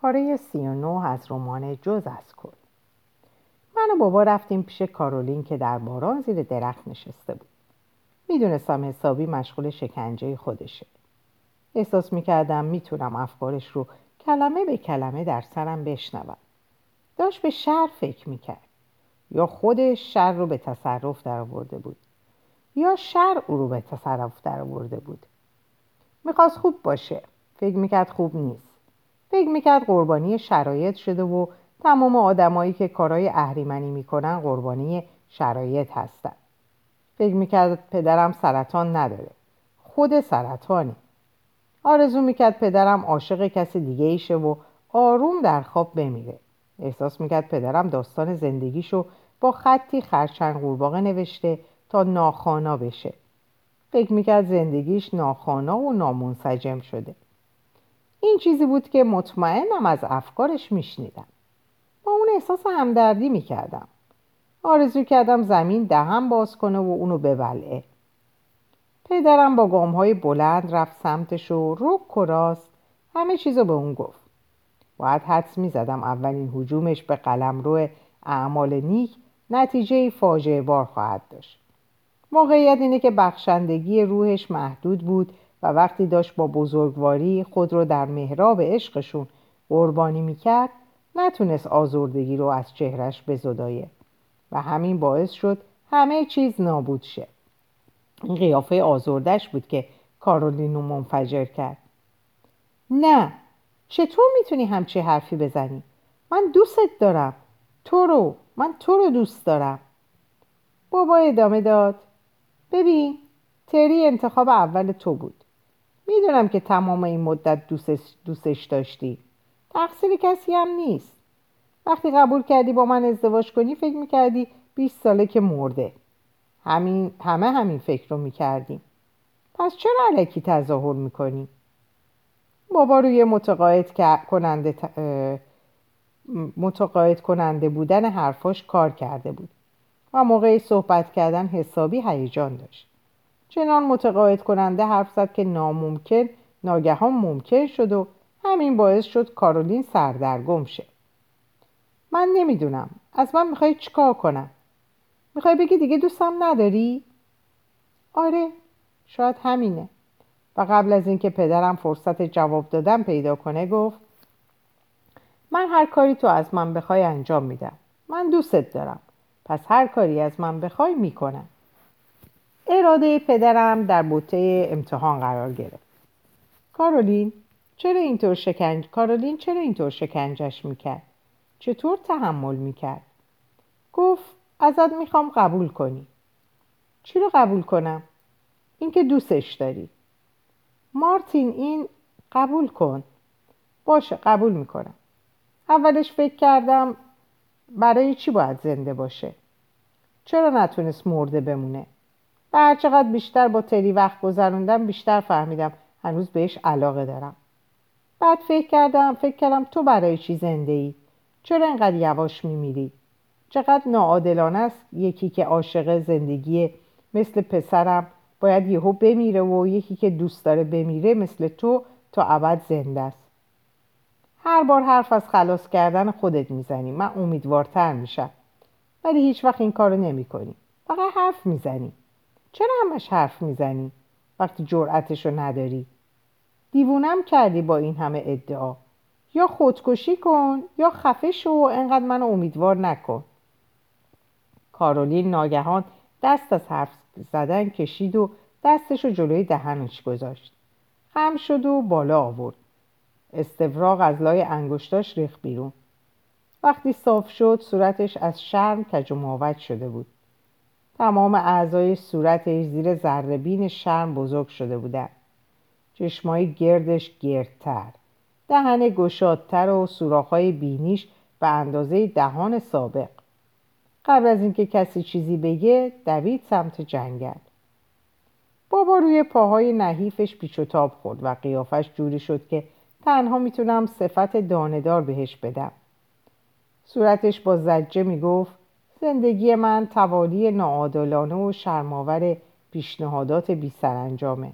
پاره سی و نو از رمان جز از کل. من و بابا رفتیم پیش کارولین که در باران زیر درخت نشسته بود. می‌دونستم حسابی مشغول شکنجه خودشه. احساس می‌کردم می‌تونم افکارش رو کلمه به کلمه در سرم بشنوم. داشت به شر فکر می‌کرد. یا خودش شر رو به تصرف در آورده بود یا شر او رو به تصرف در آورده بود. می‌خواست خوب باشه. فکر می‌کرد خوب نیست. فکر می‌کرد قربانی شرایط شده و تمام آدمایی که کارهای اهریمنی می‌کنن قربانی شرایط هستن. فکر می‌کرد پدرم سرطان نداره. خود سرطانه. آرزو می‌کرد پدرم عاشق کسی دیگه ایشه و آروم در خواب بمیره. احساس می‌کرد پدرم داستان زندگیشو با خطی خرچنگ قورباغه نوشته تا ناخانا بشه. فکر می‌کرد زندگیش ناخانا و نامنسجم شده. این چیزی بود که مطمئنم از افکارش میشنیدم. با اون احساس همدردی می‌کردم. آرزو کردم زمین دهم باز کنه و اونو ببلعه پدرم با گام های بلند رفت سمتش و رک و راست همه چیزو به اون گفت. باید حدس می‌زدم اولین حجومش به قلم روی اعمال نیک نتیجه فاجعه بار خواهد داشت. موقعیت اینه که بخشندگی روحش محدود بود و وقتی داشت با بزرگواری خود رو در مهراب عشقشون قربانی می‌کرد نتونست آزردگی رو از چهرش بزدایه و همین باعث شد همه چیز نابود شه. این قیافه آزردش بود که کارولین رو منفجر کرد. نه چطور می‌تونی همچی حرفی بزنی؟ من دوستت دارم. تو رو. من تو رو دوست دارم. بابا ادامه داد. ببین تری انتخاب اول تو بود. می‌دونم که تمام این مدت دوستش, دوستش داشتی. تقصیر کسی هم نیست. وقتی قبول کردی با من ازدواج کنی فکر می‌کردی 20 ساله که مرده. همین همه همین فکر رو می‌کردیم. پس چرا علکی تظاهر می‌کنی؟ بابا روی متقاعد کننده متقاعد کننده بودن حرفاش کار کرده بود و موقع صحبت کردن حسابی هیجان داشت. چنان متقاعد کننده حرف زد که ناممکن ناگهان ممکن شد و همین باعث شد کارولین سردرگم شه. من نمی‌دونم. از من می‌خوای چیکار کنم؟ می‌خوای بگی دیگه دوستم نداری؟ آره شاید همینه. و قبل از اینکه پدرم فرصت جواب دادن پیدا کنه گفت من هر کاری تو از من بخوای انجام میدم. من دوستت دارم. پس هر کاری از من بخوای می‌کنم. اراده پدرم در بوته امتحان قرار گرفت. کارولین چرا اینطور شکنج کارولین چرا اینطور شکنجش می‌کرد؟ چطور تحمل می‌کرد؟ گفت ازت می‌خوام قبول کنی. چی رو قبول کنم؟ اینکه دوستش داری. مارتین این قبول کن. باشه قبول می‌کنم. اولش فکر کردم برای چی باید زنده باشه؟ چرا نتونست مرده بمونه؟ و هرچقدر بیشتر با تری وقت گذروندم بیشتر فهمیدم هنوز بهش علاقه دارم. بعد فکر کردم فکر کردم تو برای چی زنده ای چرا انقدر یواش میمیری؟ چقدر ناعادلانه است یکی که عاشق زندگی مثل پسرم باید یهو بمیره و یکی که دوست داره بمیره مثل تو تا ابد زنده است. هر بار حرف از خلاص کردن خودت می‌زنی. من امیدوارتر میشم. ولی هیچ وقت این کارو نمی کنی فقط حرف می‌زنی. چرا همش حرف می‌زنی؟ وقتی جرأتشو نداری. دیوونم کردی با این همه ادعا. یا خودکشی کن یا خفه شو و انقدر منو امیدوار نکن. کارولین ناگهان دست از حرف زدن کشید و دستشو جلوی دهنش گذاشت. خم شد و بالا آورد. استفراغ از لای انگشتاش ریخ بیرون. وقتی صاف شد صورتش از شرم کج شده بود. تمام اعضای صورتش زیر ذربین شرم بزرگ شده بودن چشمای گردش گردتر دهن گشادتر و سوراخهای بینیش به اندازه دهان سابق. قبل از اینکه کسی چیزی بگه دوید سمت جنگل. بابا روی پاهای نحیفش پیچ و تاب خورد و قیافش جوری شد که تنها می‌تونم صفت داندار بهش بدم. صورتش با زجه می‌گفت زندگی من توالی ناعادلانه و شرماور پیشنهادات بی سرانجامه.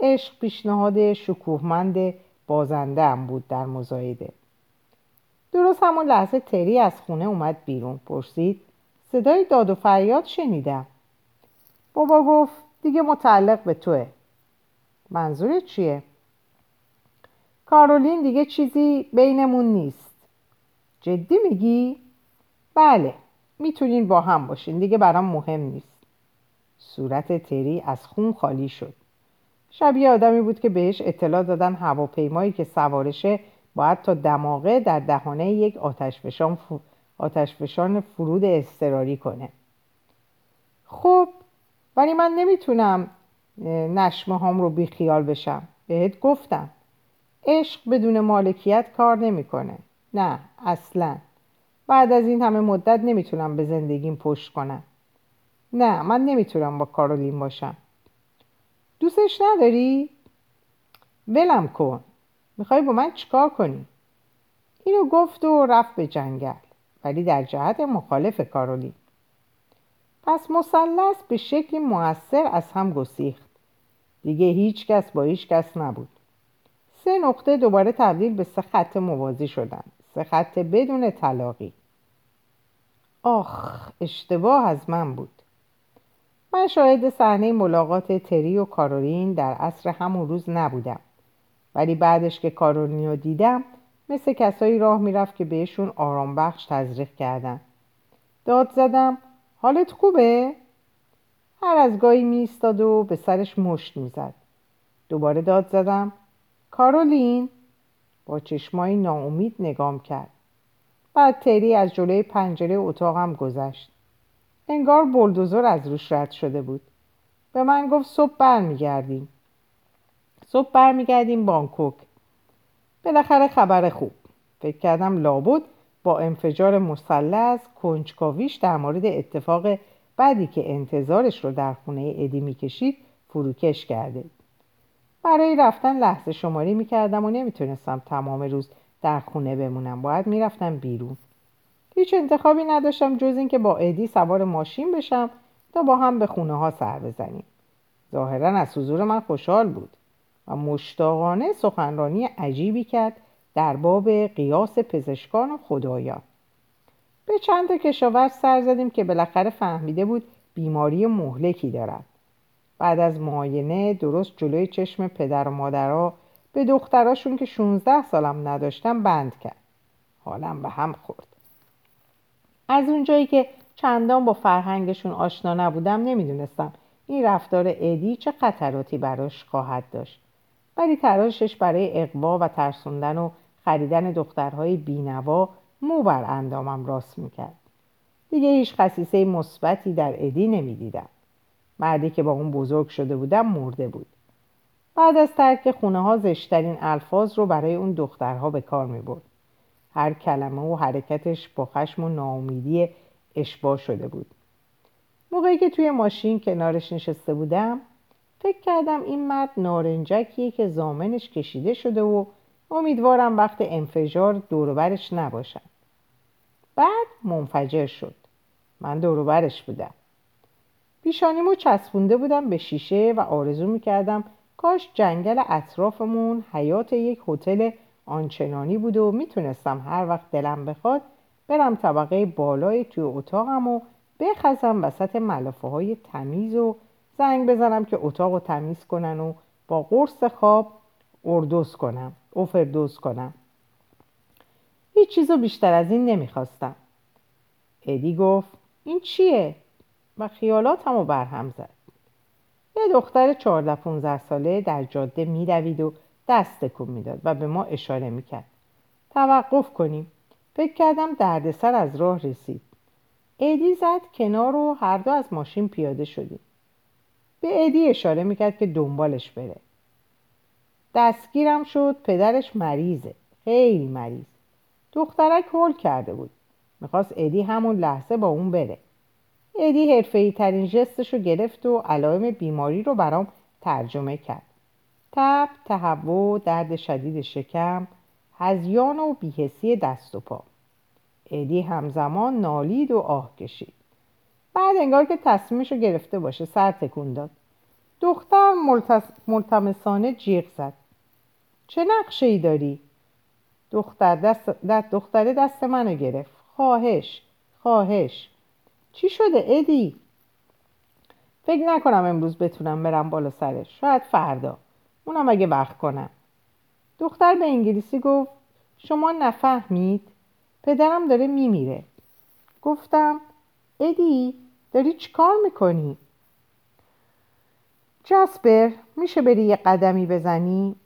عشق پیشنهاد شکوهمند بازنده هم بود در مزایده. درست همون لحظه تری از خونه اومد بیرون. پرسید صدای داد و فریاد شنیدم. بابا گفت دیگه متعلق به توه. منظورت چیه؟ کارولین دیگه چیزی بینمون نیست. جدی میگی؟ بله. می‌تونین با هم باشین. دیگه برام مهم نیست. صورت تری از خون خالی شد. شبیه آدمی بود که بهش اطلاع دادن هواپیمایی که سوارشه باید تا دماغه در دهانه یک آتشفشان, آتشفشان فرود اضطراری کنه. خب ولی من نمی‌تونم نشمه هام رو بیخیال بشم. بهت گفتم. عشق بدون مالکیت کار نمی‌کنه. نه اصلا. بعد از این همه مدت نمی‌تونم به زندگیم پشت کنم. نه من نمی‌تونم با کارولین باشم. دوستش نداری؟ ولم کن. می‌خوای با من چیکار کنی؟ اینو گفت و رفت به جنگل ولی در جهت مخالف کارولین. پس مثلث به شکلی موثر از هم گسیخت. دیگه هیچ کس با هیچ کس نبود. سه نقطه دوباره تبدیل به سه خط موازی شدن. سه خط بدون طلاقی آخ اشتباه از من بود. من شاهد صحنه ملاقات تری و کارولین در عصر همون روز نبودم. ولی بعدش که کارولین رو دیدم مثل کسایی راه می‌رفت که بهشون آرام بخش تزریق کردن. داد زدم حالت خوبه؟ هر از گاهی می و به سرش مشت می‌زد. دوباره داد زدم کارولین؟ با چشمایی ناامید نگام کرد. بعد تری از جلوی پنجره اتاقم گذشت. انگار بلدوزر از روش رد شده بود. به من گفت صبح برمیگردیم. صبح برمیگردیم بانکوک. بالاخره خبر خوب. فکر کردم لابد با انفجار مثلث کنجکاویش در مورد اتفاق بعدی که انتظارش رو در خونه ادی می‌کشید فروکش کرده. برای رفتن لحظه شماری می‌کردم و نمی‌تونستم تمام روز در خونه بمونم. باید می‌رفتم بیرون. هیچ انتخابی نداشتم جز اینکه با ادی سوار ماشین بشم تا با هم به خونه ها سر بزنیم. ظاهرا از حضور من خوشحال بود و مشتاقانه سخنرانی عجیبی کرد در باب قیاس پزشکان و خدایان. به چند کشاورز سر زدیم که بالاخره فهمیده بود بیماری مهلکی دارد بعد از معاینه درست جلوی چشم پدر و مادرها به دختراشون که 16 سالم نداشتم بند کرد. حالم به هم خورد. از اونجایی که چندان با فرهنگشون آشنا نبودم نمی‌دونستم این رفتار ادی چه خطراتی براش خواهد داشت. ولی تراشش برای اقوا و ترسوندن و خریدن دخترهای بینوا مو بر اندامم راست می‌کرد. دیگه هیچ خصیصه مثبتی در ادی نمی‌دیدم. مردی که با اون بزرگ شده بودم مرده بود. بعد از ترک خونه ها زشترین الفاظ رو برای اون دخترها به کار می برد. هر کلمه و حرکتش با خشم و ناامیدی اشباه شده بود. موقعی که توی ماشین کنارش نشسته بودم فکر کردم این مرد نارنجکیه که زامنش کشیده شده و امیدوارم وقت انفجار دوروبرش نباشم. بعد منفجر شد. من دوروبرش بودم. پیشانیمو چسبونده بودم به شیشه و آرزو می‌کردم کاش جنگل اطرافمون حیات یک هتل آنچنانی بود و می‌تونستم هر وقت دلم بخواد برم طبقه بالای توی اتاقم و بخزم وسط ملافه های تمیز و زنگ بزنم که اتاق رو تمیز کنن و با قرص خواب اردوز کنم اوفردوز کنم. هیچ چیزو بیشتر از این نمی‌خواستم. ادی گفت این چیه؟ و خیالاتم رو برهم زد. یه دختر 14 15 ساله در جاده میدوید و دست تکون می‌داد و به ما اشاره می‌کرد. توقف کنیم. فکر کردم دردسر از راه رسید. ادی زد کنار و هر دو از ماشین پیاده شدیم. به ادی اشاره می‌کرد که دنبالش بره. دستگیرم شد پدرش مریضه. خیلی مریض. دخترک هول کرده بود. می‌خواست ادی همون لحظه با اون بره. ادی حرفه‌ای ترین جستش رو گرفت و علائم بیماری رو برام ترجمه کرد. تب، تهوع، درد شدید شکم، هزیان و بیهسی دست و پا. ادی همزمان نالید و آه کشید. بعد انگار که تصمیمش رو گرفته باشه سر تکون داد. دختر ملتمسانه جیغ زد. چه نقشه ای داری؟ دختر دست, دختره دست منو گرفت. خواهش خواهش. چی شده ادی؟ فکر نکنم امروز بتونم برم بالا سرش شاید فردا اونم اگه وقت کنم دختر به انگلیسی گفت شما نفهمید پدرم داره میمیره گفتم ادی داری چیکار می‌کنی؟ جاسپر میشه بری یه قدمی بزنی؟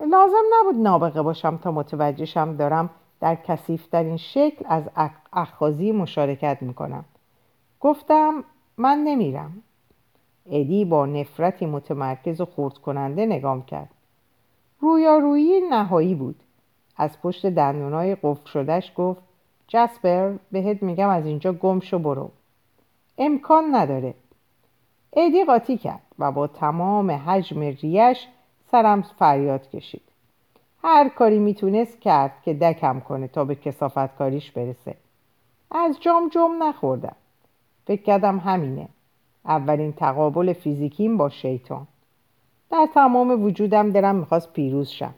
لازم نبود نابغه باشم تا متوجهشم دارم در کسیفترین شکل از اخخازی مشارکت می‌کنم گفتم من نمیرم. ادی با نفرتی متمرکز و خورد کننده نگام کرد. رویارویی نهایی بود. از پشت دندونای قفل شدهش گفت جسپر بهت میگم از اینجا گم شو برو. امکان نداره. ادی قاطی کرد و با تمام حجم ریش سرم فریاد کشید. هر کاری می‌تونست کرد که دکم کنه تا به کسافت کاریش برسه. از جام جم نخوردم. فکر کردم همینه. اولین تقابل فیزیکیم با شیطان. در تمام وجودم دلم می‌خواست پیروز شم.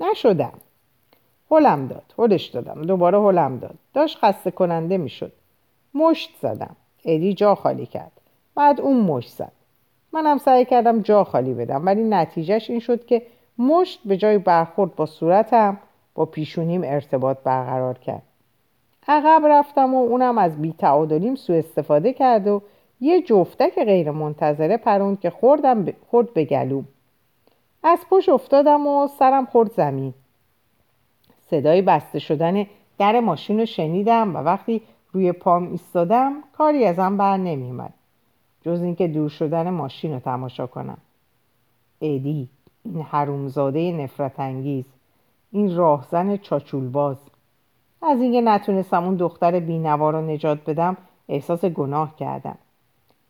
نشدم. هلم داد. هلش دادم. دوباره هلم داد. داشت خسته کننده می‌شد. مشت زدم. ادی جا خالی کرد. بعد اون مشت زد. منم سعی کردم جا خالی بدم ولی نتیجهش این شد که مشت به جای برخورد با صورتم با پیشونیم ارتباط برقرار کرد. عقب رفتم و اونم از بیتعادلیم سوء استفاده کرد و یه جفتک غیر منتظره پروند که خوردم ب... خورد به گلوم. از پشت افتادم و سرم خورد زمین. صدای بسته شدن در ماشین رو شنیدم و وقتی روی پام ایستادم کاری ازم بر نمیومد جز اینکه دور شدن ماشین رو تماشا کنم. ادی این حرومزاده نفرت انگیز این راهزن چاچولباز. از اینکه نتونستم اون دختر بینوا رو نجات بدم احساس گناه کردم.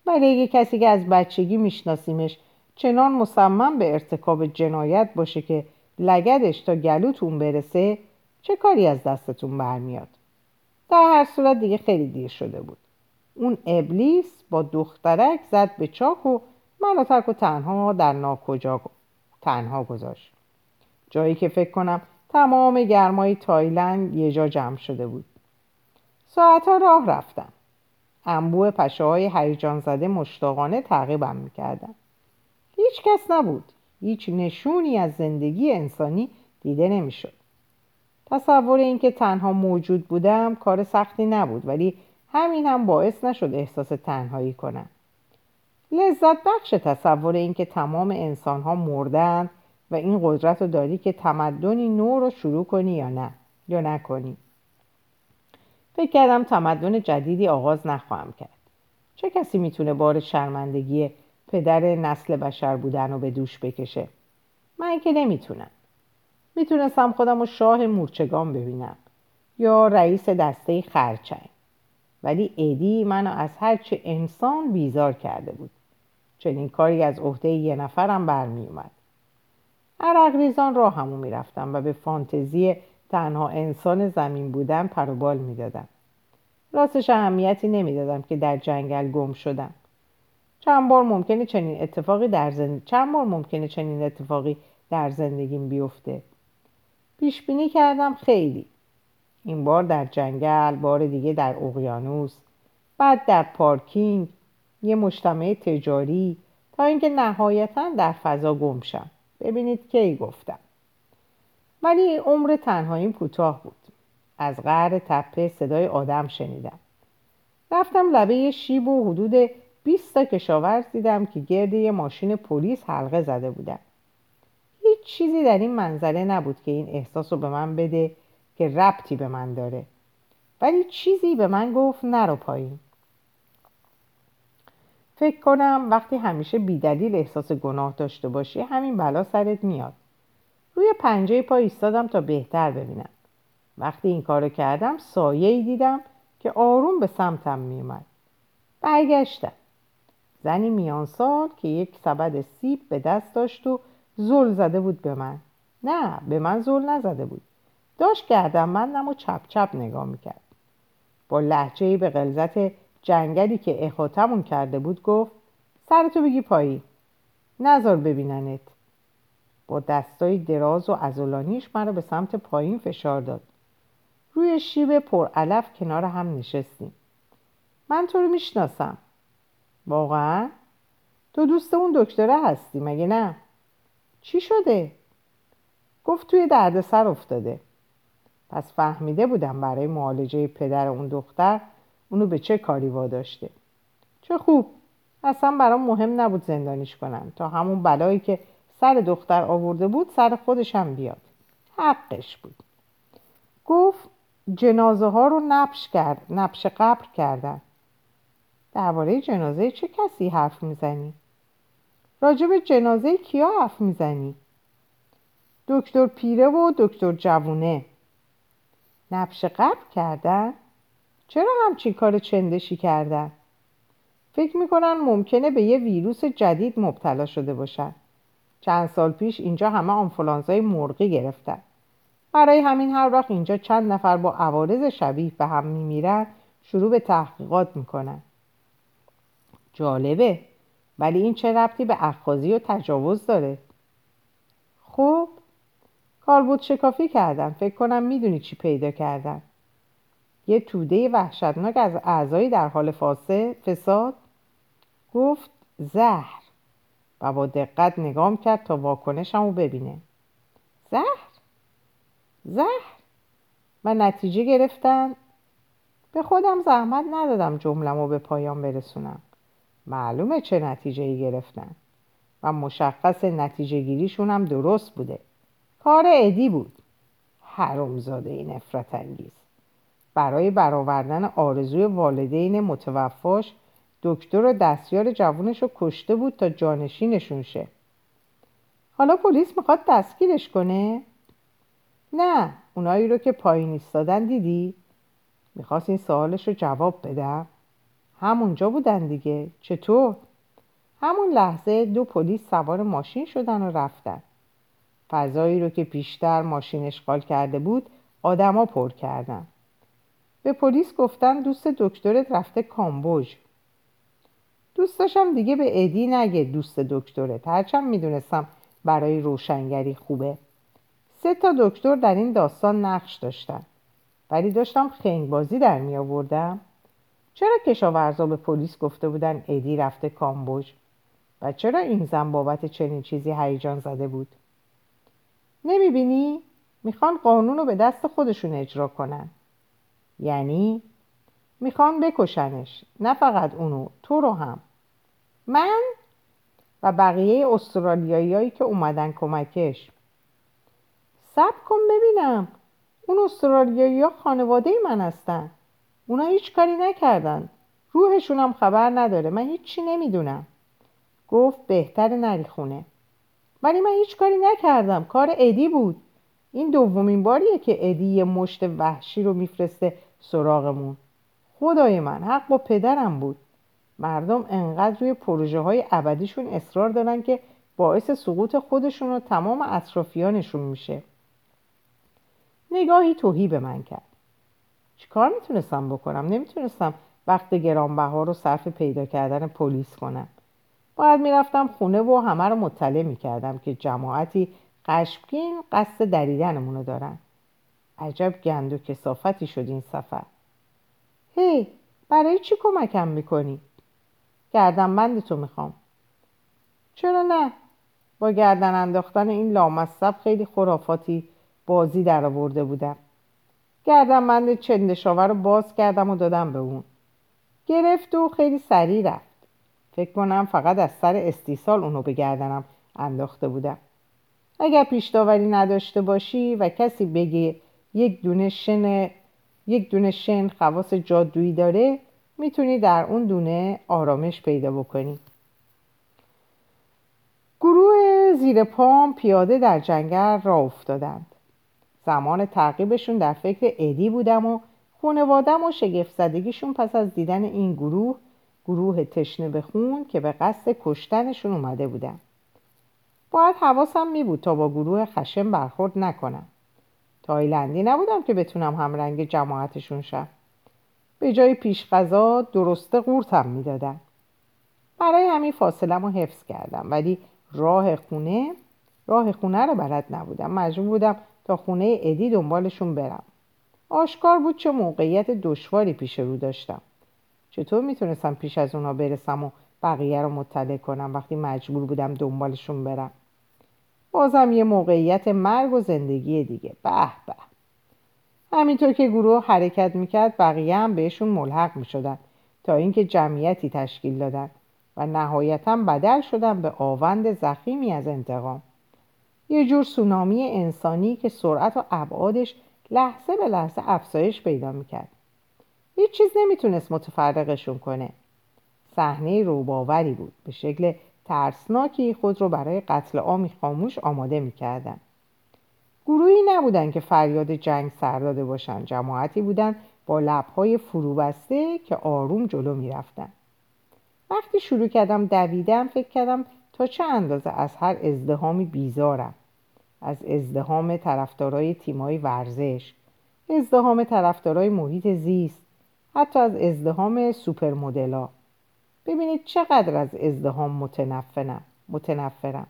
ولی اگه کسی که از بچگی میشناسیمش چنان مصمم به ارتکاب جنایت باشه که لگدش تا گلوتون برسه چه کاری از دستتون برمیاد؟ در هر صورت دیگه خیلی دیر شده بود. اون ابلیس با دخترک زد به چاک و منو ترک و تنها در ناکجا تنها گذاشت. جایی که فکر کنم تمام گرمای تایلند یه جا جمع شده بود. ساعتها راه رفتم انبوه پشه های هیجان زده مشتاقانه تعقیبم می‌کردن. هیچ کس نبود. هیچ نشونی از زندگی انسانی دیده نمی‌شد. تصور اینکه تنها موجود بودم کار سختی نبود ولی همین هم باعث نشد احساس تنهایی کنم. لذت بخش تصور اینکه تمام انسان ها مردن و این قدرت رو داری که تمدنی نو رو شروع کنی یا نه یا نکنی. فکر کردم تمدن جدیدی آغاز نخواهم کرد. چه کسی می‌تونه بار شرمندگی پدر نسل بشر بودن رو به دوش بکشه؟ من که نمی‌تونم. می‌تونستم خودم رو شاه مورچگان ببینم یا رئیس دسته خرچنگ. ولی ادی منو از هرچه انسان بیزار کرده بود. چنین کاری از عهده یه نفرم برمیومد عرق ریزان راه همو می‌رفتم و به فانتزی تنها انسان زمین بودن پروبال می‌دادم راستش اهمیتی نمی‌دادم که در جنگل گم شدم. چند بار ممکنه چنین اتفاقی در زند... چند بار ممکنه چنین اتفاقی در زندگیم بیفته. پیش بینی کردم خیلی. این بار در جنگل بار دیگه در اقیانوس بعد در پارکینگ یه مجتمع تجاری تا اینکه نهایتا در فضا گم شم. ببینید کی گفتم. ولی عمر تنهاییم کوتاه بود. از غر تپه صدای آدم شنیدم. رفتم لبه شیب و حدود 20 تا کشاورز دیدم که گرد یه ماشین پلیس حلقه زده بودن. هیچ چیزی در این منظره نبود که این احساس رو به من بده که ربطی به من داره. ولی چیزی به من گفت نرو پایین. فکر کنم وقتی همیشه بیدلیل احساس گناه داشته باشی همین بلا سرت میاد. روی پنجه پا ایستادم تا بهتر ببینم. وقتی این کارو کردم سایه دیدم که آروم به سمتم میومد برگشتم. زنی میان سال که یک سبد سیب به دست داشت و زل زده بود به من. نه به من زل نزده بود. داشت کردم من و چپ چپ نگاه می‌کرد. با لحجه به غلظت جنگلی که احاتمون کرده بود گفت سرتو بگی پایی. نزار ببیننت. با دستای دراز و ازولانیش مرا به سمت پایین فشار داد. روی شیب پرعلف کنار هم نشستیم. من تو رو می‌شناسم. واقعا؟ تو دوست اون دکتره هستی مگه نه؟ چی شده؟ گفت توی دردسر افتاده. پس فهمیده بودم برای معالجه پدر اون دختر اونو به چه کاری واداشته؟ چه خوب. اصلا برام مهم نبود زندانیش کنن. تا همون بلایی که سر دختر آورده بود سر خودش هم بیاد. حقش بود. گفت جنازه ها رو نبش کرد نبش قبر کردن. درباره جنازه چه کسی حرف می‌زنی؟ راجب جنازه کیا حرف می‌زنی؟ دکتر پیره و دکتر جوونه. نبش قبر کردن؟ چرا همچین کار چندشی کردن؟ فکر می‌کنن ممکنه به یه ویروس جدید مبتلا شده باشن. چند سال پیش اینجا همه آنفولانزای مرغی گرفتن. برای همین هر وقت اینجا چند نفر با عوارض شبیه به هم میمیرن شروع به تحقیقات می‌کنن. جالبه ولی این چه ربطی به اخخازی و تجاوز داره؟ خب کاربود شکافی کردن. فکر کنم می‌دونی چی پیدا کردن. یه توده وحشتناک از اعضایی در حال فساد گفت زهر. و با دقت نگام کرد تا واکنشم رو ببینه. زهر؟ زهر؟ و نتیجه گرفتن به خودم زحمت ندادم جملم رو به پایان برسونم. معلومه چه نتیجه ای گرفتن. و مشخص نتیجه گیریشون هم درست بوده. کار ادی بود. حرومزاده نفرت انگیز. برای برآوردن آرزوی والدین متوفاش دکتر و دستیار جوونش رو کشته بود تا جانشینشون شه حالا پلیس می‌خواد دستگیرش کنه؟ نه اونایی رو که پایین ایستادن دیدی؟ می‌خواست این سوالش رو جواب بدم همونجا بودن دیگه چطور؟ همون لحظه دو پلیس سوار ماشین شدن و رفتن فضایی رو که پیشتر ماشین اشغال کرده بود آدما پر کردن به پلیس گفتن دوست دکترت رفته کامبوج. دوست داشتم دیگه به ادی نگه دوست دکترت. هرچند می‌دونستم برای روشنگری خوبه. سه تا دکتر در این داستان نقش داشتن. ولی داشتم خنگبازی در می آوردم چرا کشاورزا به پلیس گفته بودن ادی رفته کامبوج؟ و چرا این زن بابت چنین چیزی هیجان زده بود؟ نمی‌بینی؟ می‌خوان قانون رو به دست خودشون اجرا کنن. یعنی می‌خوان بکشنش نه فقط اونو تو رو هم. من و بقیه استرالیایی که اومدن کمکش. سب کن ببینم اون استرالیایی ها خانواده من هستن. اونا هیچ کاری نکردن. روحشون هم خبر نداره. من هیچی نمی‌دونم. گفت بهتر نری خونه. ولی من هیچ کاری نکردم. کار ادی بود. این دومین باریه که ادی یه مشت وحشی رو میفرسته سراغمون. خدای من حق با پدرم بود. مردم انقدر روی پروژه های ابدیشون اصرار دارن که باعث سقوط خودشون و تمام اطرافیانشون میشه. نگاهی توهی به من کرد. چیکار می‌تونستم بکنم؟ نمی‌تونستم وقت گرانبها رو صرف پیدا کردن پلیس کنم. باید می‌رفتم خونه و همه رو مطلع می‌کردم که جماعتی قشمگین قصد دریدنمونو دارن. عجب گند و کسافتی شد این سفر. هی برای چی کمکم می‌کنی؟ گردن بند تو می‌خوام. چرا نه؟ با گردن انداختن این لامصب خیلی خرافاتی بازی در آورده بودم. گردن بند چندشاور رو باز کردم و دادم به اون. گرفت و خیلی سریع رفت. فکر کنم فقط از سر استیصال اونو به گردنم انداخته بودم. اگر پیش نداشته باشی و کسی بگه یک دونه شن یک دونه شن خواص جادویی داره می‌تونی در اون دونه آرامش پیدا بکنی. گروه زیر پام پیاده در جنگل را افتادند. زمان تعقیبشون در فکر ادی بودم و خونوادم و شگفت زدگیشون پس از دیدن این گروه گروه تشنه به خون که به قصد کشتنشون اومده بودم باید حواسم می بود تا با گروه خشم برخورد نکنم. تایلندی نبودم که بتونم همرنگ جماعتشون شم. به جای پیش غذا درسته قورتم می‌دادن. برای همین فاصلم رو حفظ کردم ولی راه خونه راه خونه رو بلد نبودم. مجبور بودم تا خونه ادی دنبالشون برم. آشکار بود چه موقعیت دشواری پیش رو داشتم. چطور می‌تونستم پیش از اونا برسم و بقیه رو مطلع کنم وقتی مجبور بودم دنبالشون برم؟ بازم یه موقعیت مرگ و زندگی دیگه. به به. همینطور که گروه حرکت می‌کرد بقیه هم بهشون ملحق می‌شدن تا اینکه جمعیتی تشکیل دادن و نهایتا بدل شدن به آوند زخیمی از انتقام. یه جور سونامی انسانی که سرعت و ابعادش لحظه به لحظه افزایش پیدا می‌کرد. هیچ چیز نمی‌تونست متفرقشون کنه. صحنه روباوری بود. به شکل ترسناکی خود رو برای قتل عامی خاموش آماده می‌کردن. گروهی نبودن که فریاد جنگ سر داده باشن. جماعتی بودن با لبهای فروبسته که آروم جلو می‌رفتن. وقتی شروع کردم دویدم فکر کردم تا چه اندازه از هر ازدهامی بیزارم. از ازدهام طرفدارای تیمای ورزش ازدهام طرفدارای محیط زیست حتی از ازدهام سوپر مدلا ببینید چقدر از ازدهام متنفرم متنفرم.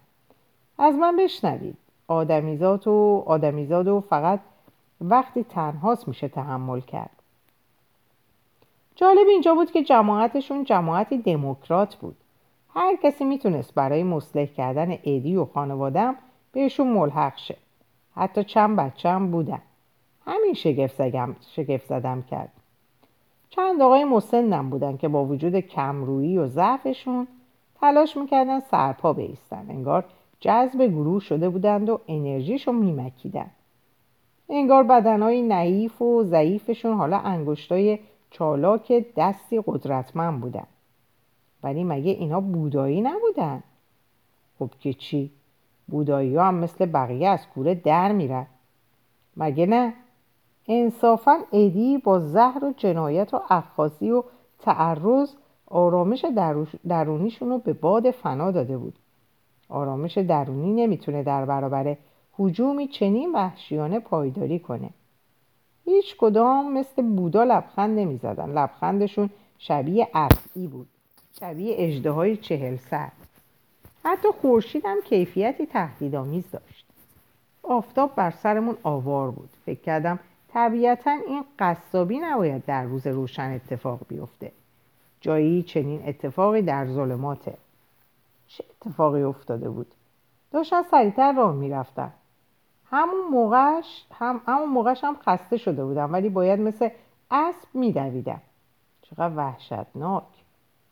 از من بشنوید. آدمیزاد و آدمیزاد و فقط وقتی تنهاست میشه تحمل کرد. جالب اینجا بود که جماعتشون جماعتی دموکرات بود. هر کسی می‌تونست برای مصلح کردن ادی و خانوادم بهشون ملحق شه. حتی چند بچه هم بودن. همین شگفت, شگفت زدم کرد. چند آقای مسنم بودن که با وجود کمرویی و ضعفشون تلاش می‌کردن سرپا بیستن. انگار جذب گروه شده بودند و انرژیشون میمکیدن. انگار بدنهای نعیف و ضعیفشون حالا انگشتای چالاک دستی قدرتمند بودن. ولی مگه اینا بودایی نبودن؟ خب که چی؟ بودایی هم مثل بقیه از کوره در میرن. مگه نه؟ انصافا ادی با زهر و جنایت و افخاصی و تعرض آرامش درونیشون رو به باد فنا داده بود. آرامش درونی نمی‌تونه در برابر حجومی چنین وحشیانه پایداری کنه. هیچ کدام مثل بودا لبخند نمی‌زدن. لبخندشون شبیه افعی بود. شبیه اجده های چهل سر. حتی خورشید هم کیفیتی تهدیدآمیز داشت. آفتاب بر سرمون آوار بود. فکر کردم طبیعتا این قصابی نباید در روز روشن اتفاق بیفته. جایی چنین اتفاقی در ظلماته. چه اتفاقی افتاده بود؟ داشتن سریعتر راه می‌رفتن. همون موقعش هم همون موقعش هم خسته شده بودم ولی باید مثل اسب میدویدم چقدر وحشتناک.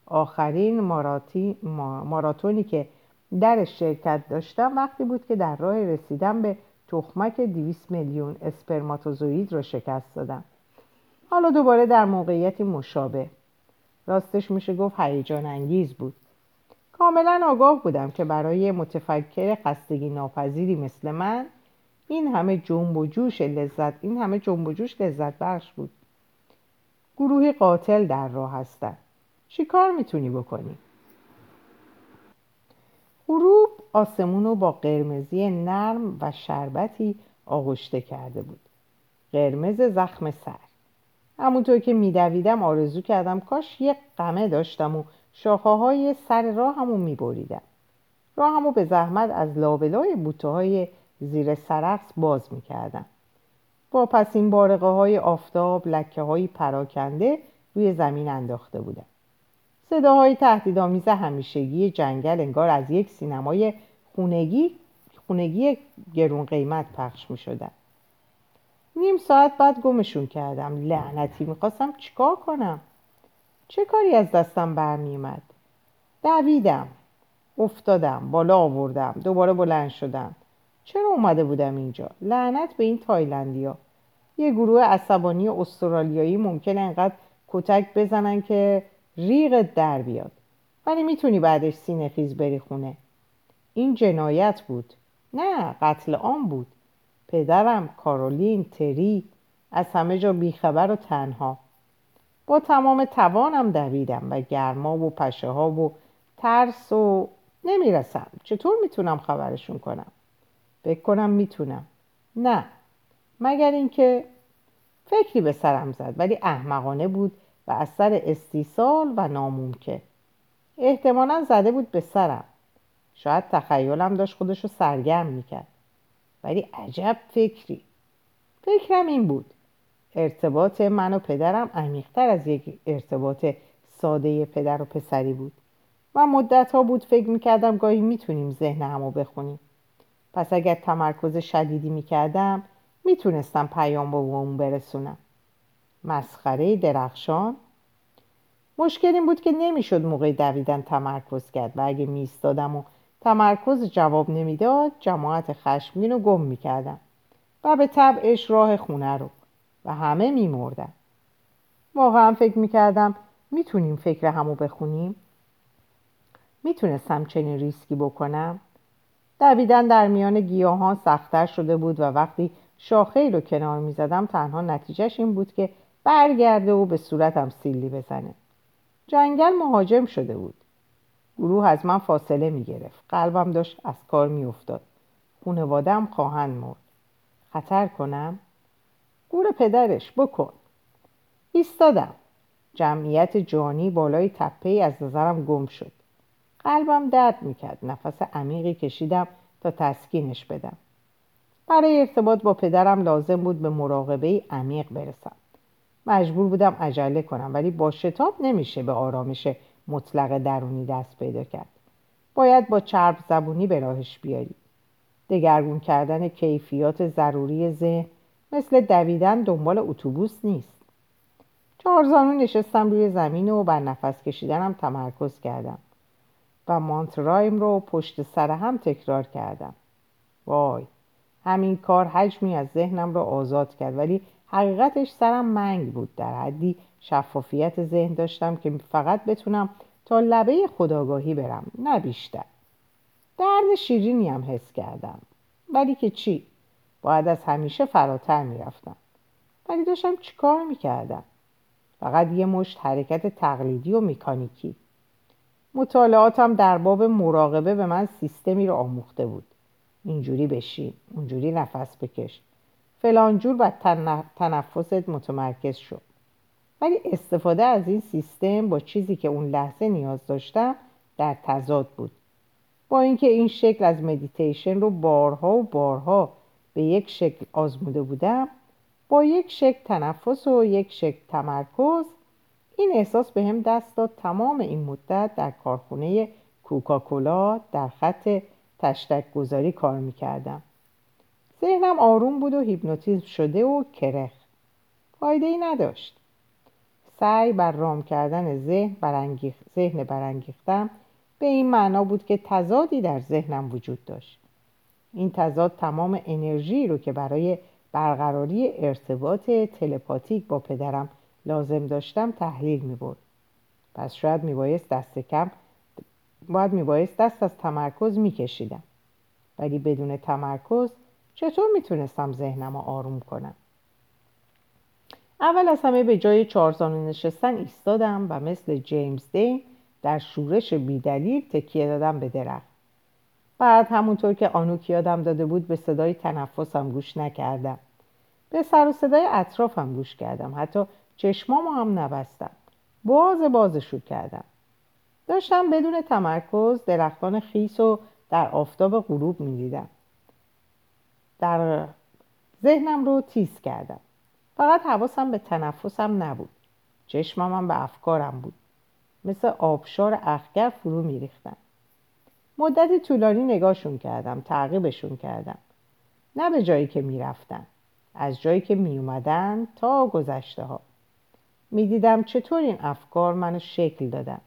آخرین ماراتی ماراتونی که در شرکت داشتم وقتی بود که در راه رسیدن به تخمک 200 میلیون اسپرماتوزوید را شکست دادم. حالا دوباره در موقعیتی مشابه. راستش میشه گفت هیجان انگیز بود. کاملا آگاه بودم که برای متفکر خستگی ناپذیری مثل من این همه جنب و جوش لذت این همه جنب و جوش لذت بخش بود. گروهی قاتل در راه هستن. چی کار می‌تونی بکنی؟ غروب آسمون رو با قرمزی نرم و شربتی آغشته کرده بود. قرمز زخم سر. همونطور که میدویدم آرزو کردم کاش یک قمه داشتم و شاخه های سر راهمو میبریدم. راهمو به زحمت از لابلای بوته های زیر سرخص باز می‌کردم. با پس این بارقه های آفتاب لکه های پراکنده روی زمین انداخته بودم. صداهای تهدیدآمیز همیشگی جنگل انگار از یک سینمای خونگی خونگی گرون قیمت پخش می شدن. نیم ساعت بعد گمشون کردم. لعنتی می‌خواستم چیکار کنم؟ چه کاری از دستم برمیومد دویدم افتادم بالا آوردم دوباره بلند شدم. چرا اومده بودم اینجا؟ لعنت به این تایلندیا. یه گروه عصبانی استرالیایی ممکن انقدر کتک بزنن که ریغت در بیاد. ولی می‌تونی بعدش سینه خیز بری خونه. این جنایت بود. نه قتل عام بود. پدرم کارولین تری از همه جا بیخبر و تنها. با تمام توانم دویدم و گرما و پشه ها و ترس و نمی‌رسم. چطور می‌تونم خبرشون کنم؟ فکر کنم می‌تونم. نه. مگر اینکه فکری به سرم زد ولی احمقانه بود و از سر استیصال و ناممکن. احتمالا زده بود به سرم. شاید تخیلم داشت خودش رو سرگرم می‌کرد. ولی عجب فکری. فکرم این بود. ارتباط من و پدرم عمیقتر از یک ارتباط ساده پدر و پسری بود. و مدت ها بود فکر می‌کردم گاهی می‌تونیم ذهن همو بخونیم. پس اگر تمرکز شدیدی می‌کردم می‌تونستم پیام با اون برسونم. مسخره درخشان. مشکل این بود که نمی‌شد موقع دویدن تمرکز کرد و اگه میستادم و تمرکز جواب نمی‌داد جماعت خشمگین رو گم می‌کردم و به طبعش راه خونه رو و همه میمردن. واقعا فکر می‌کردم می‌تونیم فکر همو بخونیم. می‌تونستم چنین ریسکی بکنم. دویدن در میان گیاهان سختتر شده بود و وقتی شاخه رو کنار می‌زدم تنها نتیجهش این بود که برگرده و به صورتم سیلی بزنه. جنگل مهاجم شده بود. گروه از من فاصله می گرفت قلبم داشت از کار می افتاد خونوادم خواهند مرد. خطر کنم؟ گور پدرش بکن. ایستادم. جمعیت جانی بالای تپه از نظرم گم شد. قلبم درد می‌کرد. نفس عمیقی کشیدم تا تسکینش بدم. برای ارتباط با پدرم لازم بود به مراقبه عمیق برسم. مجبور بودم عجله کنم ولی با شتاب نمیشه به آرامش مطلق درونی دست پیدا کرد. باید با چرب زبونی به راهش بیاری. دگرگون کردن کیفیات ضروری ذهن مثل دویدن دنبال اتوبوس نیست. چهارزانو نشستم روی زمین و بر نفس کشیدنم تمرکز کردم و مانترایم رو پشت سر هم تکرار کردم. وای همین کار حجمی از ذهنم رو آزاد کرد ولی حقیقتش سرم منگ بود. در حدی شفافیت ذهن داشتم که فقط بتونم تا لبه خداگاهی برم نه بیشتر. درد شیرینی هم حس کردم. ولی که چی؟ باید از همیشه فراتر می‌رفتم. ولی داشتم چیکار می‌کردم؟ فقط یه مشت حرکت تقلیدی و مکانیکی مطالعاتم در باب مراقبه به من سیستمی رو آموخته بود. اینجوری بشین اونجوری نفس بکش. فلانجور و تنفست متمرکز شد. ولی استفاده از این سیستم با چیزی که اون لحظه نیاز داشتم در تضاد بود. با اینکه این شکل از مدیتیشن رو بارها و بارها به یک شکل آزموده بودم با یک شکل تنفس و یک شکل تمرکز این احساس به هم دست داد تمام این مدت در کارخونه کوکاکولا در خط تشتک گذاری کار می‌کردم. ذهنم آروم بود و هیپنوتیزم شده و کرخ. فایده ای نداشت. سعی بر رام کردن ذهن برانگیخ... ذهن برانگیختم به این معنا بود که تضادی در ذهنم وجود داشت. این تضاد تمام انرژی رو که برای برقراری ارتباط تلپاتیک با پدرم لازم داشتم تحلیل می برد. پس شاید میبایست دست کم باید میبایست دست از تمرکز میکشیدم. ولی بدون تمرکز چطور می‌تونستم ذهنم رو آروم کنم؟ اول از همه به جای چارزانو نشستن ایستادم و مثل جیمز دین در شورش بیدلیل تکیه دادم به درخت. بعد همونطور که آنوک یادم داده بود به صدای تنفسم گوش نکردم. به سر و صدای اطرافم گوش کردم. حتی چشمامو هم نبستم. باز بازشو کردم. داشتم بدون تمرکز درختان خیس و در آفتاب غروب می‌دیدم. در ذهنم رو تیز کردم. فقط حواسم به تنفسم نبود. چشمم به افکارم بود. مثل آبشار اخگر فرو میریختن. مدت طولانی نگاهشون کردم تعقیبشون کردم. نه به جایی که می‌رفتن از جایی که میومدن تا گذشته ها می‌دیدم چطور این افکار منو شکل دادن.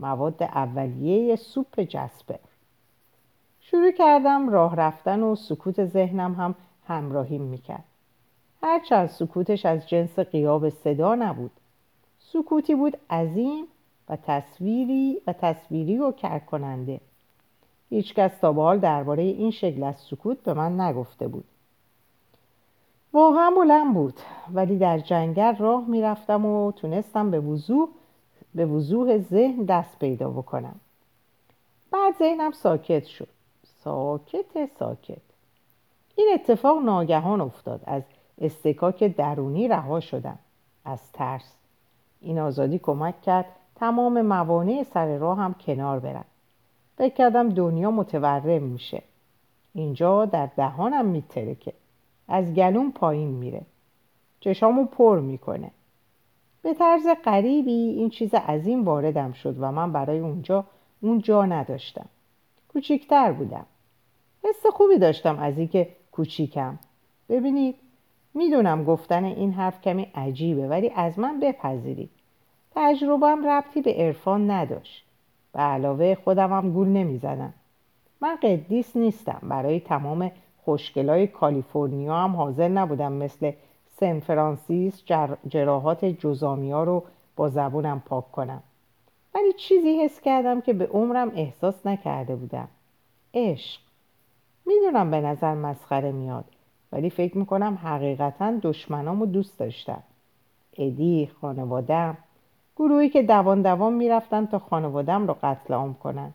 مواد اولیه سوپ جسپر شروع کردم راه رفتن و سکوت ذهنم هم همراهیم می‌کرد. هرچند سکوتش از جنس قیاب صدا نبود. سکوتی بود عظیم و تصویری و تصویری و کرکننده هیچکس تا به حال درباره این شکل از سکوت به من نگفته بود. واقعا بلند بود ولی در جنگل راه می‌رفتم و تونستم به وضوح به وضوح ذهن دست پیدا بکنم. بعد ذهنم ساکت شد. ساکت ساکت. این اتفاق ناگهان افتاد. از استکاک درونی رها شدم. از ترس. این آزادی کمک کرد تمام موانع سر راه هم کنار برم. فکر کردم دنیا متورم میشه. اینجا در دهانم میترکه. از گلون پایین میره. چشامو پر می‌کنه. به طرز غریبی این چیز عظیم واردم شد و من برای اونجا اونجا نداشتم. کوچیکتر بودم. حس خوبی داشتم از اینکه کوچیکم. ببینید می‌دونم گفتن این حرف کمی عجیبه ولی از من بپذیرید. تجربهم ربطی به عرفان نداشت. به علاوه خودم هم گول نمی‌زدم من قدیس نیستم. برای تمام خوشگلای کالیفرنیا هم حاضر نبودم مثل سن فرانسیس جراحات جزامی ها رو با زبونم پاک کنم. ولی چیزی حس کردم که به عمرم احساس نکرده بودم. عشق. می‌دونم به نظر مسخره میاد ولی فکر می‌کنم حقیقتا دشمنامو دوست داشتم. ادی خانوادم گروهی که دوان دوان می‌رفتن تا خانوادم رو قتل عام کنن.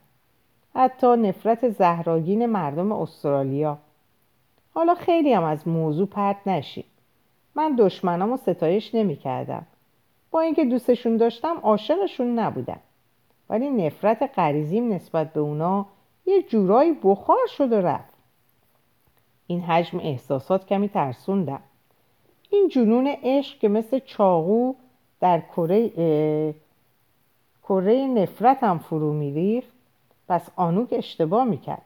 حتی نفرت زهراگین مردم استرالیا. حالا خیلی هم از موضوع پرت نشید من دشمنامو ستایش نمی کردم. با اینکه دوستشون داشتم عاشقشون نبودم. ولی نفرت غریزیم نسبت به اونا یه جورایی بخار شد و رفت. این حجم احساسات کمی ترسوندم. این جنون عشق که مثل چاقو در کره کره نفرتم فرو میریخت پس آنوک اشتباه می‌کرد.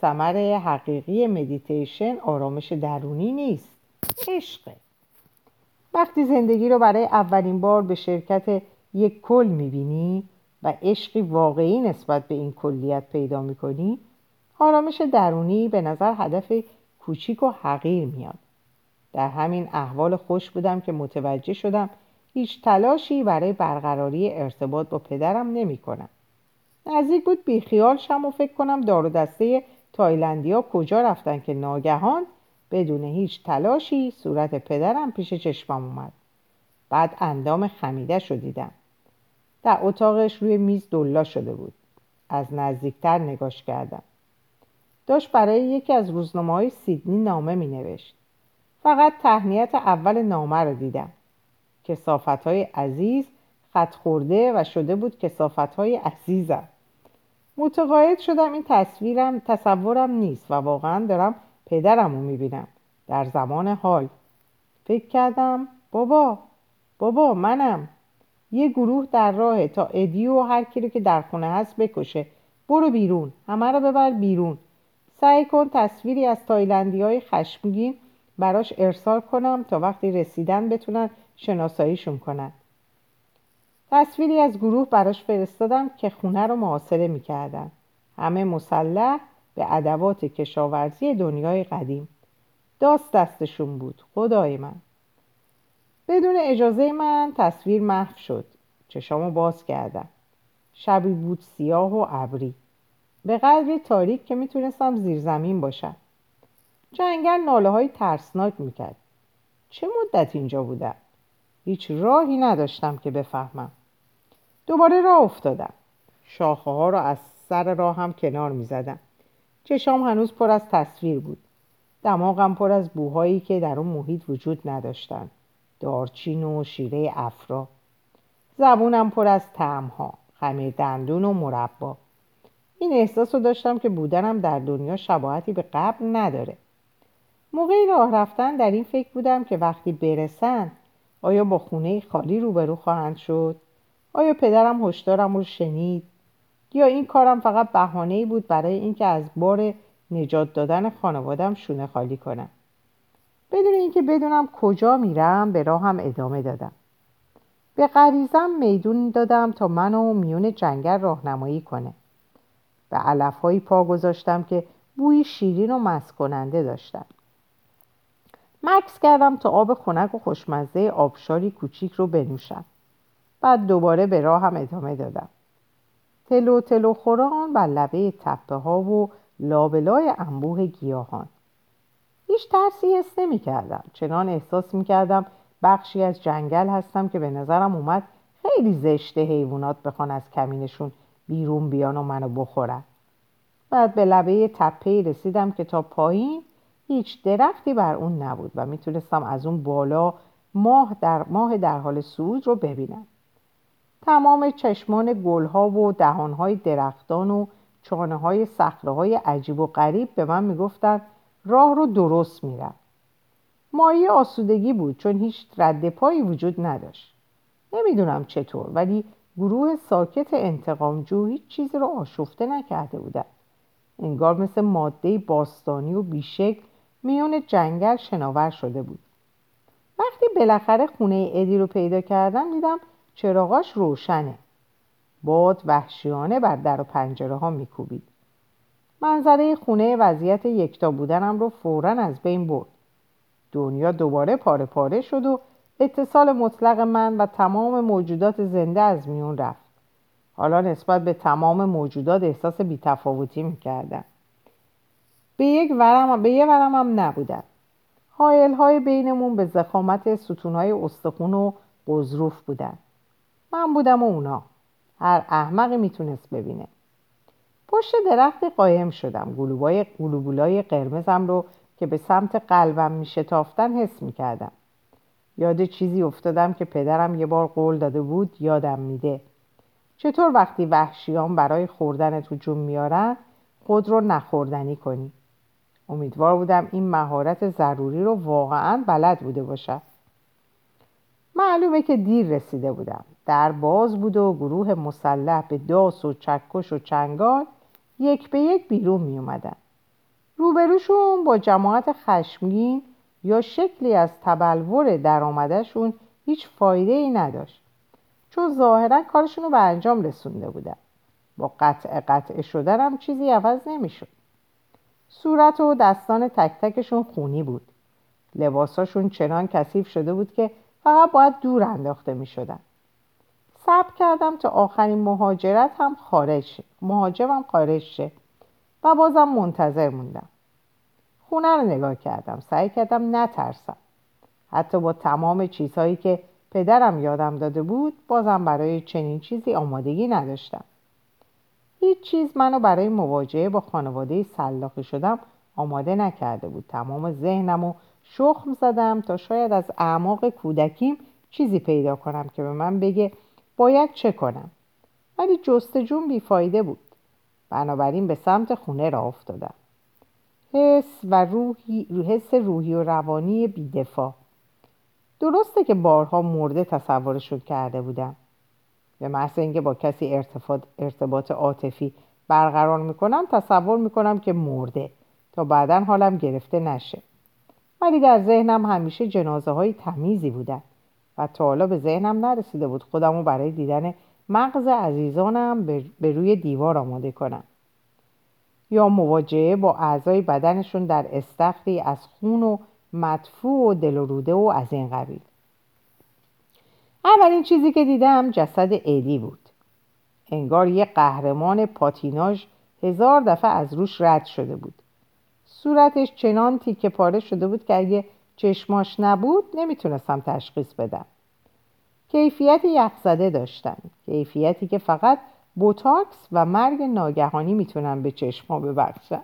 ثمر حقیقی مدیتیشن آرامش درونی نیست عشقه وقتی زندگی رو برای اولین بار به شرکت یک کل می‌بینی و عشقی واقعی نسبت به این کلیت پیدا می‌کنی آرامش درونی به نظر هدف کوچیک و حقیر میاد. در همین احوال خوش بودم که متوجه شدم هیچ تلاشی برای برقراری ارتباط با پدرم نمی کنم. نزدیک بود بیخیال شم و فکر کنم دار و دسته تایلندیا کجا رفتن که ناگهان بدون هیچ تلاشی صورت پدرم پیش چشمم اومد. بعد اندام خمیده شدیدم در اتاقش روی میز دلا شده بود. از نزدیکتر نگاش کردم. داشت برای یکی از روزنامه های سیدنی نامه می نوشت فقط تهنیت اول نامه رو دیدم. کسافت های عزیز خط خورده و شده بود کسافت های عزیزم. متقاعد شدم این تصویرم تصورم نیست و واقعا دارم پدرم رو می‌بینم در زمان حال. فکر کردم بابا بابا منم. یه گروه در راه تا ادیو و هر کی رو که در خونه هست بکشه. برو بیرون همه رو ببر بیرون. سعی کن تصویری از تایلندی های خشمگین براش ارسال کنم تا وقتی رسیدن بتونن شناساییشون کنن. تصویری از گروه براش فرستادم که خونه رو محاصره می‌کردن. همه مسلح به ادوات کشاورزی دنیای قدیم. داست دستشون بود. خدای من. بدون اجازه من تصویر محو شد. چشامو باز کردم. شبی بود سیاه و ابری. به قدری تاریک که می‌تونستم زیر زمین باشم. جنگل ناله های ترسناک می‌کرد. چه مدت اینجا بودم؟ هیچ راهی نداشتم که بفهمم. دوباره راه افتادم. شاخه ها را از سر راه هم کنار می‌زدم. چشام هنوز پر از تصویر بود. دماغم پر از بوهایی که در اون محیط وجود نداشتن. دارچین و شیره افرا. زبونم پر از تعمها خمیر دندون و مربا. این احساس رو داشتم که بودنم در دنیا شباهتی به قبل نداره. موقعی راه رفتن در این فکر بودم که وقتی برسن آیا با خونه خالی روبرو خواهند شد؟ آیا پدرم هشدارم رو شنید؟ یا این کارم فقط بهانه بود برای اینکه از بار نجات دادن خانوادم شونه خالی کنم؟ بدون اینکه بدونم کجا میرم به راهم ادامه دادم. به غریزم میدون دادم تا منو میون جنگل راهنمایی کنه. به علفهایی پا گذاشتم که بوی شیرین و مست کننده داشتن مکس کردم تا آب خنک و خوشمزه آبشاری کوچیک رو بنوشم. بعد دوباره به راهم ادامه دادم. تلو تلو خوران بر لبه تپه ها و لابلای انبوه گیاهان. هیچ ترسی حس نمی کردم. چنان احساس می کردم بخشی از جنگل هستم که به نظرم اومد خیلی زشته حیوانات بخوان از کمینشون بیرون بیان و منو بخورن. بعد به لبه تپه رسیدم که تا پایین هیچ درختی بر اون نبود و می‌تونستم از اون بالا ماه در, ماه در حال صعود رو ببینم. تمام چشمان گلها و دهانهای درختان و چانه های سخره های عجیب و غریب به من می‌گفتند راه رو درست میرم. مایه آسودگی بود چون هیچ رد پایی وجود نداشت. نمی‌دونم چطور ولی گروه ساکت انتقامجو هیچ چیزی رو آشفته نکرده بودن. انگار مثل ماده باستانی و بیشکل میون جنگل شناور شده بود. وقتی بالاخره خونه ادی رو پیدا کردم دیدم چراغاش روشنه. باد وحشیانه بر در و پنجره ها میکوبید. منظره خونه وضعیت یکتا بودنم رو فورا از بین برد. دنیا دوباره پاره پاره شد و اتصال مطلق من و تمام موجودات زنده از میون رفت. حالا نسبت به تمام موجودات احساس بیتفاوتی می‌کردم. به یک ورم به یه ورم هم نبودن حایل های بینمون به زخامت ستون های استخون و قضروف بودن. من بودم و اونا. هر احمقی می‌تونست ببینه. پشت درخت قایم شدم. گلوبای گلوبولای قرمزم رو که به سمت قلبم میشتافتن حس می‌کردم. یاد چیزی افتادم که پدرم یه بار قول داده بود یادم میده. چطور وقتی وحشیان برای خوردن جون میارن خود رو نخوردنی کنی؟ امیدوار بودم این مهارت ضروری رو واقعا بلد بوده باشم. معلومه که دیر رسیده بودم. در باز بود و گروه مسلح به داس و چکش و چنگال یک به یک بیرون می اومدن. روبروشون با جماعت خشمگین یا شکلی از تبلور درآمدشون هیچ فایده ای نداشت. چون ظاهرا کارشون رو به انجام رسونده بودن. با قطع قطع شدنم چیزی عوض نمی‌شد. صورت و دستان تک تکشون خونی بود. لباساشون چنان کثیف شده بود که فقط باید دور انداخته می شدن. صبر کردم تا آخرین مهاجرت هم خارج شه. مهاجرم خارج شه. و بازم منتظر موندم. خونه رو نگاه کردم. سعی کردم نترسم. حتی با تمام چیزهایی که پدرم یادم داده بود بازم برای چنین چیزی آمادگی نداشتم. هیچ چیز منو برای مواجهه با خانواده سلاخی شدم آماده نکرده بود. تمام ذهنم و شخم زدم تا شاید از اعماق کودکیم چیزی پیدا کنم که به من بگه باید چه کنم. ولی جستجون بیفایده بود. بنابراین به سمت خونه را افتادم. حس و روحی حس روحی و روانی بیدفاع. درسته که بارها مرده تصورشون کرده بودم. به محض اینکه با کسی ارتباط, عاطفی برقرار می‌کنم تصور می‌کنم که مرده. تا بعدا حالم گرفته نشه. ولی در ذهنم همیشه جنازه های تمیزی بودن. و تا حالا به ذهنم نرسیده بود خودم رو برای دیدن مغز عزیزانم به روی دیوار آماده کنم. یا مواجهه با اعضای بدنشون در استخری از خون و مدفوع و دل و روده و از این قبیل. اولین چیزی که دیدم جسد ایدی بود. انگار یه قهرمان پاتیناژ هزار دفعه از روش رد شده بود. صورتش چنان تیکه پاره شده بود که اگه چشماش نبود نمی‌تونستم تشخیص بدم. کیفیت یخزده داشتن. کیفیتی که فقط بوتاکس و مرگ ناگهانی می‌تونن به چشما ببخشن.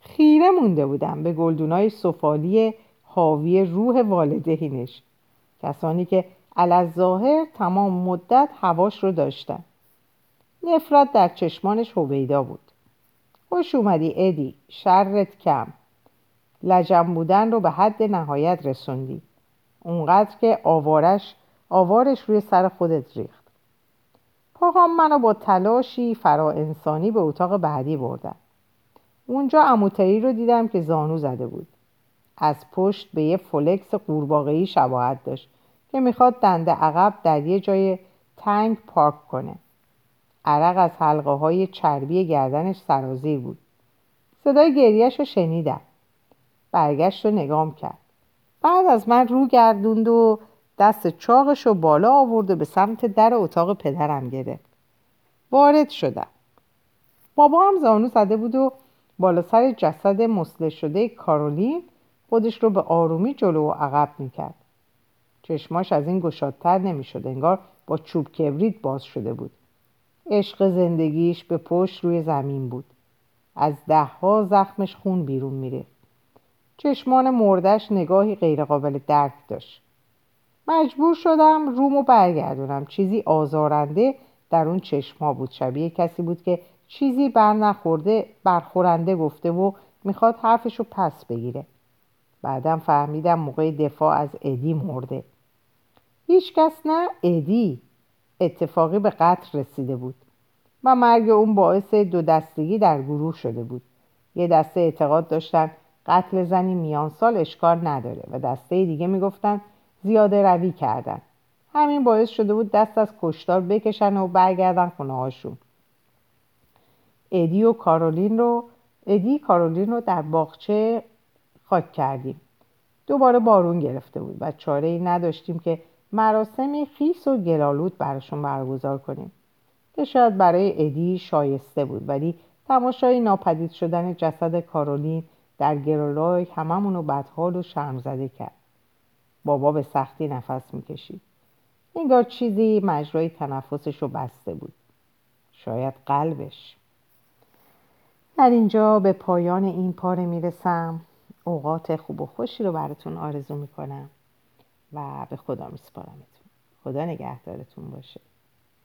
خیره مونده بودم به گلدونای سفالی حاوی روح والدینش. کسانی که ظاهر تمام مدت هواش رو داشتن. نفرت در چشمانش هویدا بود. خوش اومدی ادی. شرت کم. لجم بودن رو به حد نهایت رسوندی. اونقدر که آوارش آوارش روی سر خودت ریخت. پاهام منو با تلاشی فرا انسانی به اتاق بعدی بردن. اونجا اموتری رو دیدم که زانو زده بود. از پشت به یه فلکس قورباغه‌ای شباهت داشت که می‌خواد دنده عقب در یه جای تنگ پارک کنه. عرق از حلقه های چربی گردنش سرازیر بود. صدای گریهش رو شنیدم. برگشت رو نگام کرد. بعد از من رو گردوند و دست چاقش رو بالا آورد و به سمت در اتاق پدرم گرفت. وارد شدم. بابا هم زانو زده بود و بالا سر جسد مسله شده کارولین خودش رو به آرومی جلو و عقب می‌کرد. چشماش از این گشادتر نمی‌شد انگار با چوب کبریت باز شده بود. عشق زندگیش به پشت روی زمین بود. از دهها زخمش خون بیرون میره چشمان مردش نگاهی غیرقابل درک داشت. مجبور شدم رومو برگردونم. چیزی آزارنده در اون چشما بود. شبیه کسی بود که چیزی بر نخورده برخورنده گفته و می‌خواد حرفشو پس بگیره. بعدم فهمیدم موقع دفاع از ادی مرده. هیچکس نه ادی اتفاقی به قتل رسیده بود و مرگ اون باعث دو دستگی در گروه شده بود. یه دسته اعتقاد داشتن قتل زنی میان سال اشکال نداره و دسته دیگه می‌گفتن زیاده روی کردن. همین باعث شده بود دست از کشتار بکشن و برگردن خونه هاشون. ادی و کارولین رو ادی کارولین رو در باغچه خاک کردیم. دوباره بارون گرفته بود و چاره ای نداشتیم که مراسمی خیس و گلالود براشون برگزار کنیم. که شاید برای ادی شایسته بود ولی تماشای ناپدید شدن جسد کارولین در گرولای هممون رو بدحال و شرم زده کرد. بابا به سختی نفس می‌کشید انگار چیزی مجرای تنفسش رو بسته بود. شاید قلبش. در اینجا به پایان این پاره می‌رسم. اوقات خوب و خوشی رو براتون آرزو می‌کنم و به خدا میسپارمتون. خدا نگهدارتون باشه.